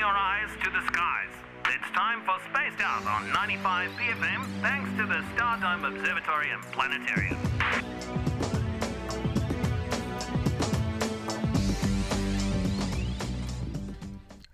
your eyes to the skies. It's time for Spaced Out on 95 BFM, thanks to the Stardome Observatory and Planetarium.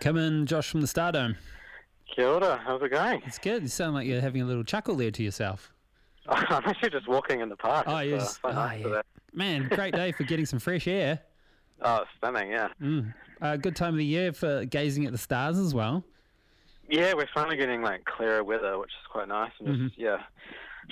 Come in, Josh from the Stardome. Kia ora, how's it going? It's good. You sound like you're having a little chuckle there to yourself. I'm actually just walking in the park. Oh, yes. uh, so Oh, yeah. Man, great day for getting some fresh air. Oh, it's stunning, yeah. Mm. Uh, good time of the year for gazing at the stars as well. Yeah, we're finally getting like clearer weather, which is quite nice. And Mm-hmm. just, yeah,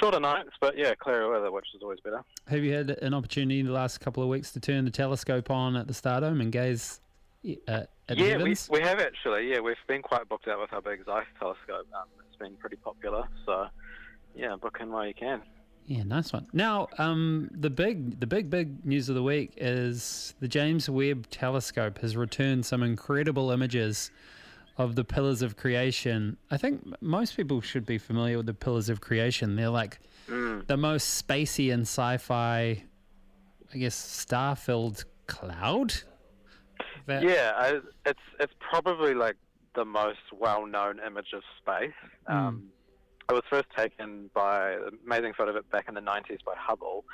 shorter nights, but yeah, clearer weather, which is always better. Have you had an opportunity in the last couple of weeks to turn the telescope on at the Stardome and gaze uh, at the yeah, we, we have actually. Yeah, we've been quite booked out with our big Zeiss telescope. Um, it's been pretty popular, so yeah, book in while you can. Yeah, nice one. Now, um, the big, the big, big news of the week is the James Webb Telescope has returned some incredible images of the pillars of creation. I think most people should be familiar with the pillars of creation. They're like Mm. the most spacey and sci-fi, I guess, star-filled cloud. That- Yeah, I, it's it's probably like the most well-known image of space. Um, It was first taken by an amazing photo of it back in the 90s by Hubble,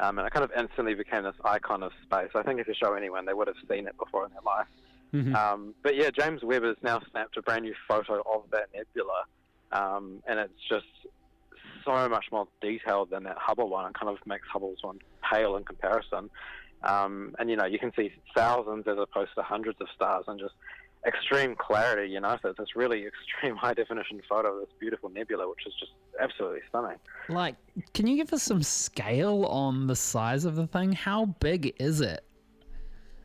um, and it kind of instantly became this icon of space. I think if you show anyone, they would have seen it before in their life. Mhm. Um, but yeah, James Webb has now snapped a brand new photo of that nebula, um, and it's just so much more detailed than that Hubble one. It kind of makes Hubble's one pale in comparison. Um, and you know, you can see thousands as opposed to hundreds of stars, and just extreme clarity. You know, so it's this really extreme high definition photo of this beautiful nebula, which is just absolutely stunning. Like, can you give us some scale on the size of the thing? How big is it?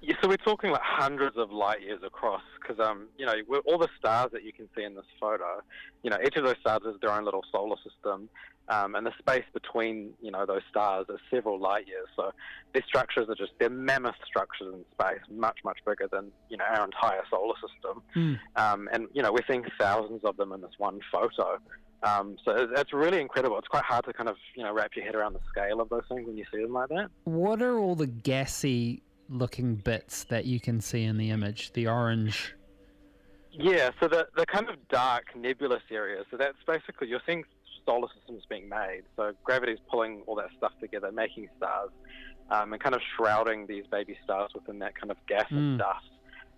Yeah, so we're talking like hundreds of light years across, because um, you know, we're, all the stars that you can see in this photo, you know, each of those stars has their own little solar system, um, and the space between you know those stars is several light years. So these structures are just they're mammoth structures in space, much much bigger than you know our entire solar system. Um, and you know, we're seeing thousands of them in this one photo. Um, so it's, it's really incredible. It's quite hard to kind of you know wrap your head around the scale of those things when you see them like that. What are all the gassy looking bits that you can see in the image? The orange. Yeah, so the the kind of dark nebulous area. So that's basically you're seeing solar systems being made. So gravity's pulling all that stuff together, making stars, um, and kind of shrouding these baby stars within that kind of gas Mm. and dust.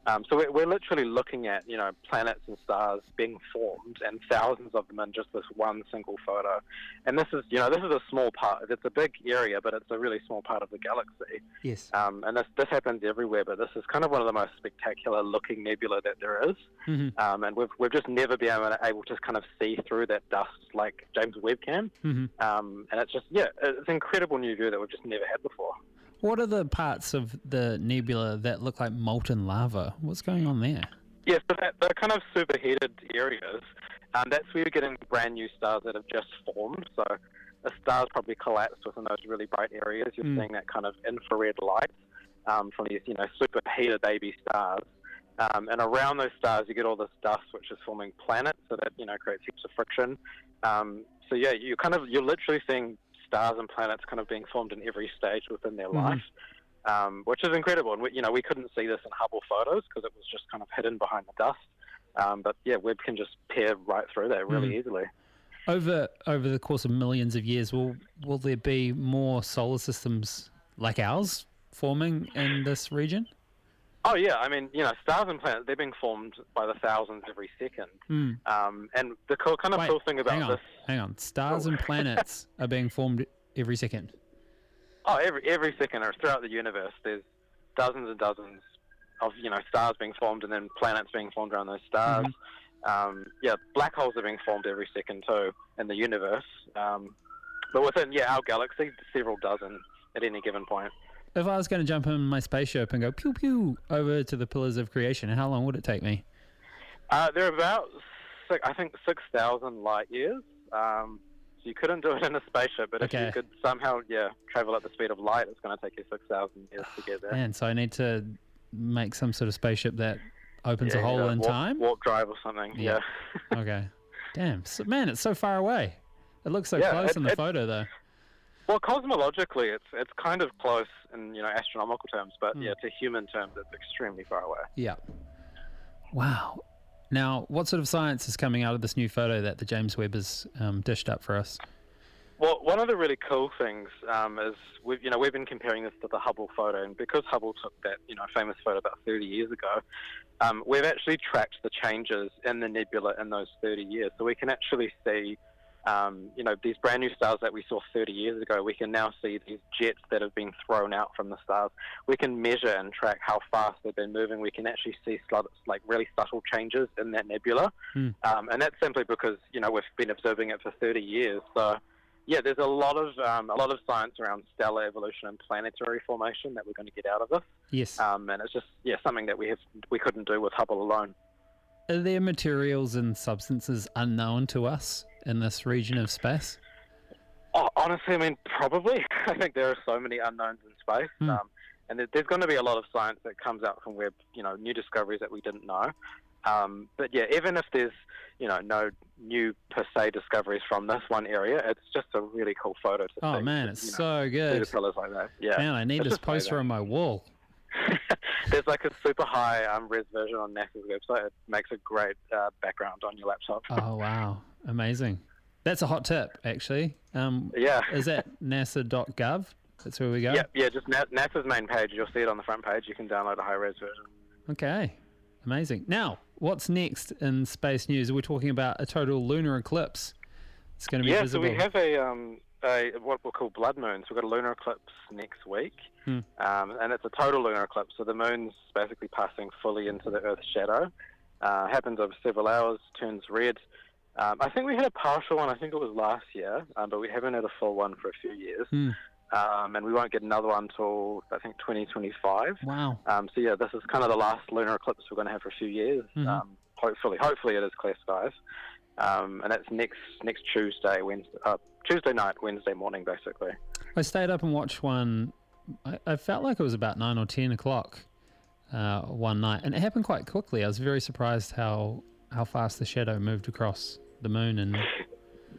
Um, so we're, we're literally looking at you know planets and stars being formed, and thousands of them in just this one single photo. And this is you know this is a small part. It's a big area, but it's a really small part of the galaxy. Yes. Um, and this this happens everywhere, but this is kind of one of the most spectacular looking nebula that there is. hmm Um, and we've, we've just never been able, able to kind of see through that dust like James Webb can. hmm Um, and it's just, yeah, it's an incredible new view that we've just never had before. What are the parts of the nebula that look like molten lava? What's going on there? Yeah, so that, they're kind of superheated areas. Um, that's where you're getting brand new stars that have just formed. So a star's probably collapsed within those really bright areas. You're Mm. seeing that kind of infrared light um, from these, you know, superheated baby stars. Um, and around those stars, you get all this dust, which is forming planets, so that you know creates heaps of friction. Um, so yeah, you kind of you're literally seeing stars and planets kind of being formed in every stage within their Mhm. life, um, which is incredible. And we, you know we couldn't see this in Hubble photos because it was just kind of hidden behind the dust. Um, but yeah, Webb can just peer right through that really Mhm. easily. Over over the course of millions of years, will will there be more solar systems like ours forming in this region? Oh yeah, I mean you know stars and planets they're being formed by the thousands every second. Hmm. Um, and the cool, kind of Wait, cool thing about hang on, this hang on. Stars Oh. and planets are being formed every second. Oh, every every second or throughout the universe, there's dozens and dozens of you know stars being formed, and then planets being formed around those stars. Um, yeah, black holes are being formed every second too in the universe. Um, but within yeah our galaxy, several dozen at any given point. If I was going to jump in my spaceship and go pew pew over to the pillars of creation, how long would it take me? Uh, they're about six, I think six thousand light years. Um, so you couldn't do it in a spaceship, but if you could somehow yeah travel at the speed of light, it's going to take you six thousand years to get there. Man, so I need to make some sort of spaceship that opens Yeah, a hole in warp, time. warp drive or something. Yeah. yeah. okay. Damn. So, man, it's so far away. It looks so Yeah, close it- in the it- photo, though. Well, cosmologically, it's it's kind of close in you know astronomical terms, but Hmm. yeah, to human terms, it's extremely far away. Yeah. Wow. Now, what sort of science is coming out of this new photo that the James Webb has um, dished up for us? Well, one of the really cool things um, is we've you know we've been comparing this to the Hubble photo, and because Hubble took that you know famous photo about 30 years ago, um, we've actually tracked the changes in the nebula in those 30 years. So we can actually see, um, you know, these brand new stars that we saw 30 years ago. We can now see these jets that have been thrown out from the stars. We can measure and track how fast they've been moving. We can actually see like really subtle changes in that nebula, Hmm. um, and that's simply because you know we've been observing it for 30 years. So yeah, there's a lot of um, a lot of science around stellar evolution and planetary formation that we're going to get out of this, Yes. um, and it's just yeah something that we have we couldn't do with Hubble alone. Are there materials and substances unknown to us in this region of space? Oh, honestly, I mean probably. I think there are so many unknowns in space, Hmm. um, and there- there's going to be a lot of science that comes out from where, You know, new discoveries that we didn't know. Um, but yeah, even if there's you know no new per se discoveries from this one area, it's just a really cool photo to see. Oh man, you it's know, so good. like that. Yeah. Man, I need It's this poster on my wall. There's like a super high um, res version on NASA's website. It makes a great uh, background on your laptop. Oh wow, amazing. That's a hot tip, actually. Um, Yeah. is that nasa.gov? That's where we go. Yeah, yeah, just Na- NASA's main page. You'll see it on the front page. You can download a high res version. Okay, amazing. Now, what's next in space news? We're talking about a total lunar eclipse. It's going to be Yeah, visible. so we have a, um, a what we'll call blood moons. We've got a lunar eclipse next week, Hmm. um, and it's a total lunar eclipse. So the moon's basically passing fully into the Earth's shadow. Uh, happens over several hours, turns red. Um, I think we had a partial one. I think it was last year, um, but we haven't had a full one for a few years. Hmm. Um, and we won't get another one until I think 2025. Wow. Um, so yeah, this is kind of the last lunar eclipse we're going to have for a few years. Mhm. Um, hopefully, hopefully it is clear skies, um, and that's next next Tuesday, Wednesday, uh, Tuesday night, Wednesday morning, basically. I stayed up and watched one. I, I felt like it was about nine or ten o'clock uh, one night, and it happened quite quickly. I was very surprised how how fast the shadow moved across the moon. And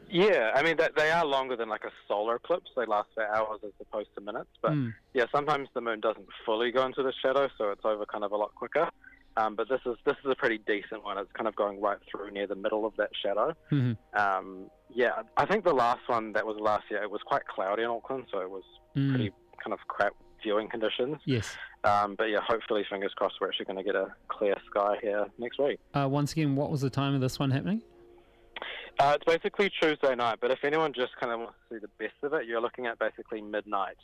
Yeah, I mean they, they are longer than like a solar eclipse. They last for hours as opposed to minutes. But Mm. yeah, sometimes the moon doesn't fully go into the shadow, so it's over kind of a lot quicker. Um, but this is this is a pretty decent one. It's kind of going right through near the middle of that shadow. Mhm. Um, yeah, I think the last one that was last year, it was quite cloudy in Auckland, so it was Mm. pretty kind of crap viewing conditions. yes. Um, but yeah, hopefully, fingers crossed, we're actually going to get a clear sky here next week. Uh, once again, what was the time of this one happening? Uh, it's basically Tuesday night, but if anyone just kind of wants to see the best of it, you're looking at basically midnight,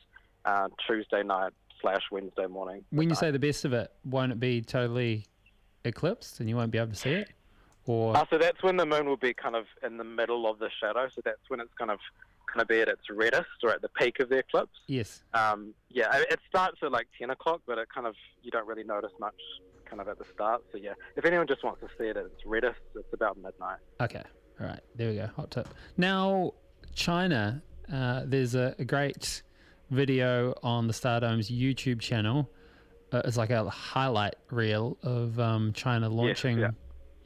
uh, Tuesday night slash Wednesday morning. When you say the best of it, won't it be totally eclipsed and you won't be able to see it? Or Uh, so that's when the moon will be kind of in the middle of the shadow. So that's when it's kind of kind of be at its reddest or at the peak of the eclipse. yes, Um, yeah, it starts at like 10 o'clock, but it kind of you don't really notice much kind of at the start. So yeah, if anyone just wants to see it at its reddest, it's about midnight. Okay. All right. There we go. Hot tip. Now, China, uh, there's a, a great video on the Stardome's YouTube channel. Uh, it's like a highlight reel of um, China launching yeah.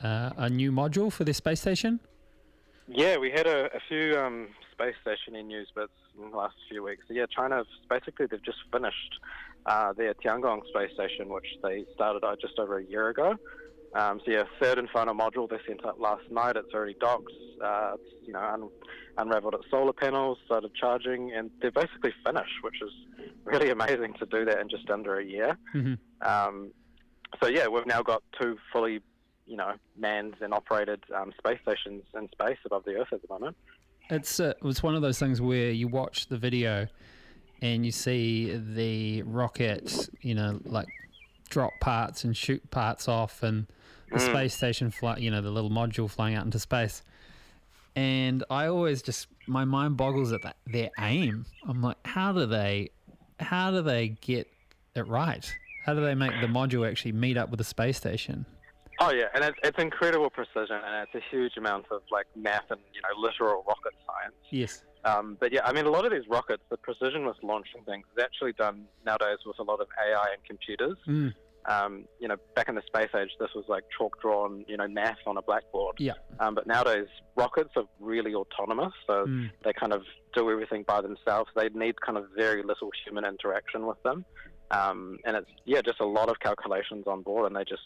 uh, a new module for their space station. Yeah, we had a, a few um, space station news bits in the last few weeks. So yeah, China basically they've just finished uh, their Tiangong space station, which they started uh, just over a year ago. Um, so yeah, third and final module they sent up last night. It's already docked. Uh, it's, you know, un- unraveled its solar panels, started charging, and they're basically finished, which is really amazing to do that in just under a year. Mhm. Um, so yeah, we've now got two fully, you know, manned and operated um, space stations in space above the Earth at the moment. It's uh, it's one of those things where you watch the video and you see the rocket, you know, like drop parts and shoot parts off, and the Mm. space station fly, you know, the little module flying out into space. And I always just my mind boggles at that their aim. I'm like, how do they, how do they get it right? How do they make the module actually meet up with the space station? Oh yeah, and it's, it's incredible precision, and it's a huge amount of like math and you know literal rocket science. Yes. Um, but yeah, I mean, a lot of these rockets, the precision with launching things is actually done nowadays with a lot of AI and computers. Mm. Um, you know, back in the space age, this was like chalk drawn, you know, math on a blackboard. Yeah. Um, but nowadays, rockets are really autonomous, so Mm. they kind of do everything by themselves. They need kind of very little human interaction with them, um, and it's yeah, just a lot of calculations on board, and they just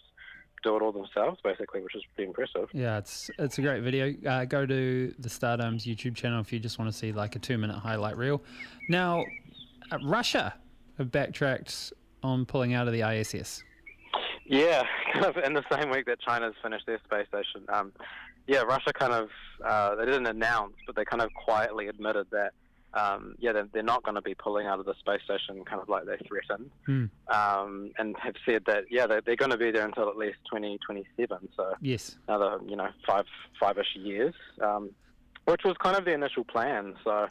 do it all themselves, basically, which is pretty impressive. Yeah, it's it's a great video. Uh, go to the Stardome's YouTube channel if you just want to see like a two minute highlight reel. Now, uh, Russia have backtracked on pulling out of the ISS. Yeah, kind of in the same week that China's finished their space station. Um, yeah, Russia kind of uh, they didn't announce, but they kind of quietly admitted that um, yeah, they're, they're not going to be pulling out of the space station, kind of like they threatened, Hmm. um, and have said that yeah, they're, they're going to be there until at least 2027. So Yes. another you know five five-ish years, um, which was kind of the initial plan. So.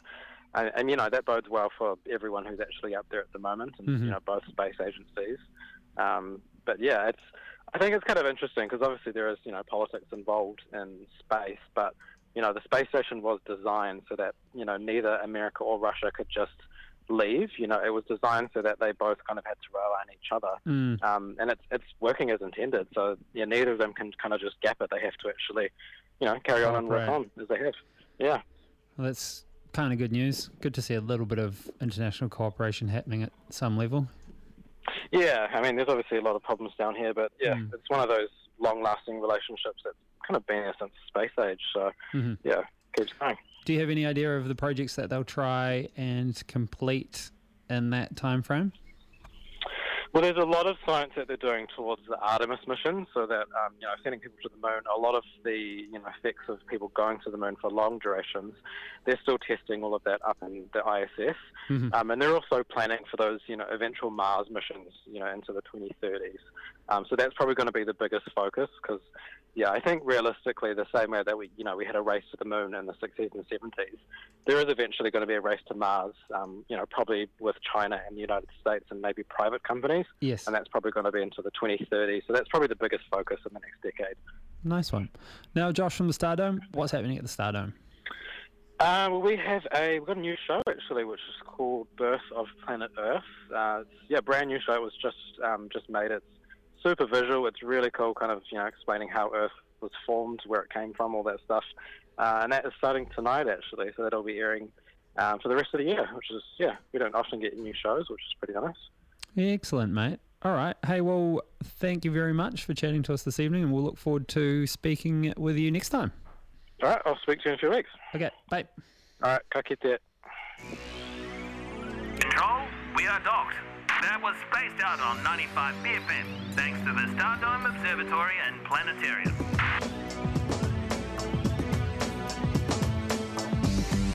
And, and you know that bodes well for everyone who's actually up there at the moment, and Mhm. you know both space agencies. Um, but yeah, it's I think it's kind of interesting because obviously there is you know politics involved in space, but you know the space station was designed so that you know neither America or Russia could just leave. You know it was designed so that they both kind of had to rely on each other, Mm. um, and it's it's working as intended. So yeah, neither of them can kind of just gap it. They have to actually you know carry on and work on as they have. Yeah. Well, that's kind of good news. Good to see a little bit of international cooperation happening at some level. Yeah, I mean, there's obviously a lot of problems down here, but yeah, Mm. it's one of those long-lasting relationships that's kind of been there since the space age. So Mhm. yeah, keeps going. Do you have any idea of the projects that they'll try and complete in that time frame? Well, there's a lot of science that they're doing towards the Artemis mission, so that um, you know, sending people to the moon. A lot of the you know effects of people going to the moon for long durations, they're still testing all of that up in the ISS, Mhm. um, and they're also planning for those you know eventual Mars missions, you know, into the 2030s. Um, so that's probably going to be the biggest focus because, yeah, I think realistically, the same way that we you know we had a race to the moon in the 60s and 70s, there is eventually going to be a race to Mars. Um, you know, probably with China and the United States and maybe private companies Yes. and that's probably going to be into the 2030s. So that's probably the biggest focus in the next decade. Nice one. Now, Josh from the Stardome, what's happening at the Stardome? Uh, well, we have a we've got a new show actually, which is called Birth of Planet Earth. Uh, yeah, brand new show. It was just um, just made. It's super visual. It's really cool, kind of you know explaining how Earth was formed, where it came from, all that stuff. Uh, and that is starting tonight actually. So that'll be airing um, for the rest of the year, which is yeah, we don't often get new shows, which is pretty nice. Excellent, mate. All right. Hey, well, thank you very much for chatting to us this evening, and we'll look forward to speaking with you next time. All right, I'll speak to you in a few weeks. Okay, bye. All right, ka kite. Control, we are docked. That was spaced out on 95 BFM, thanks to the Stardome Observatory and Planetarium.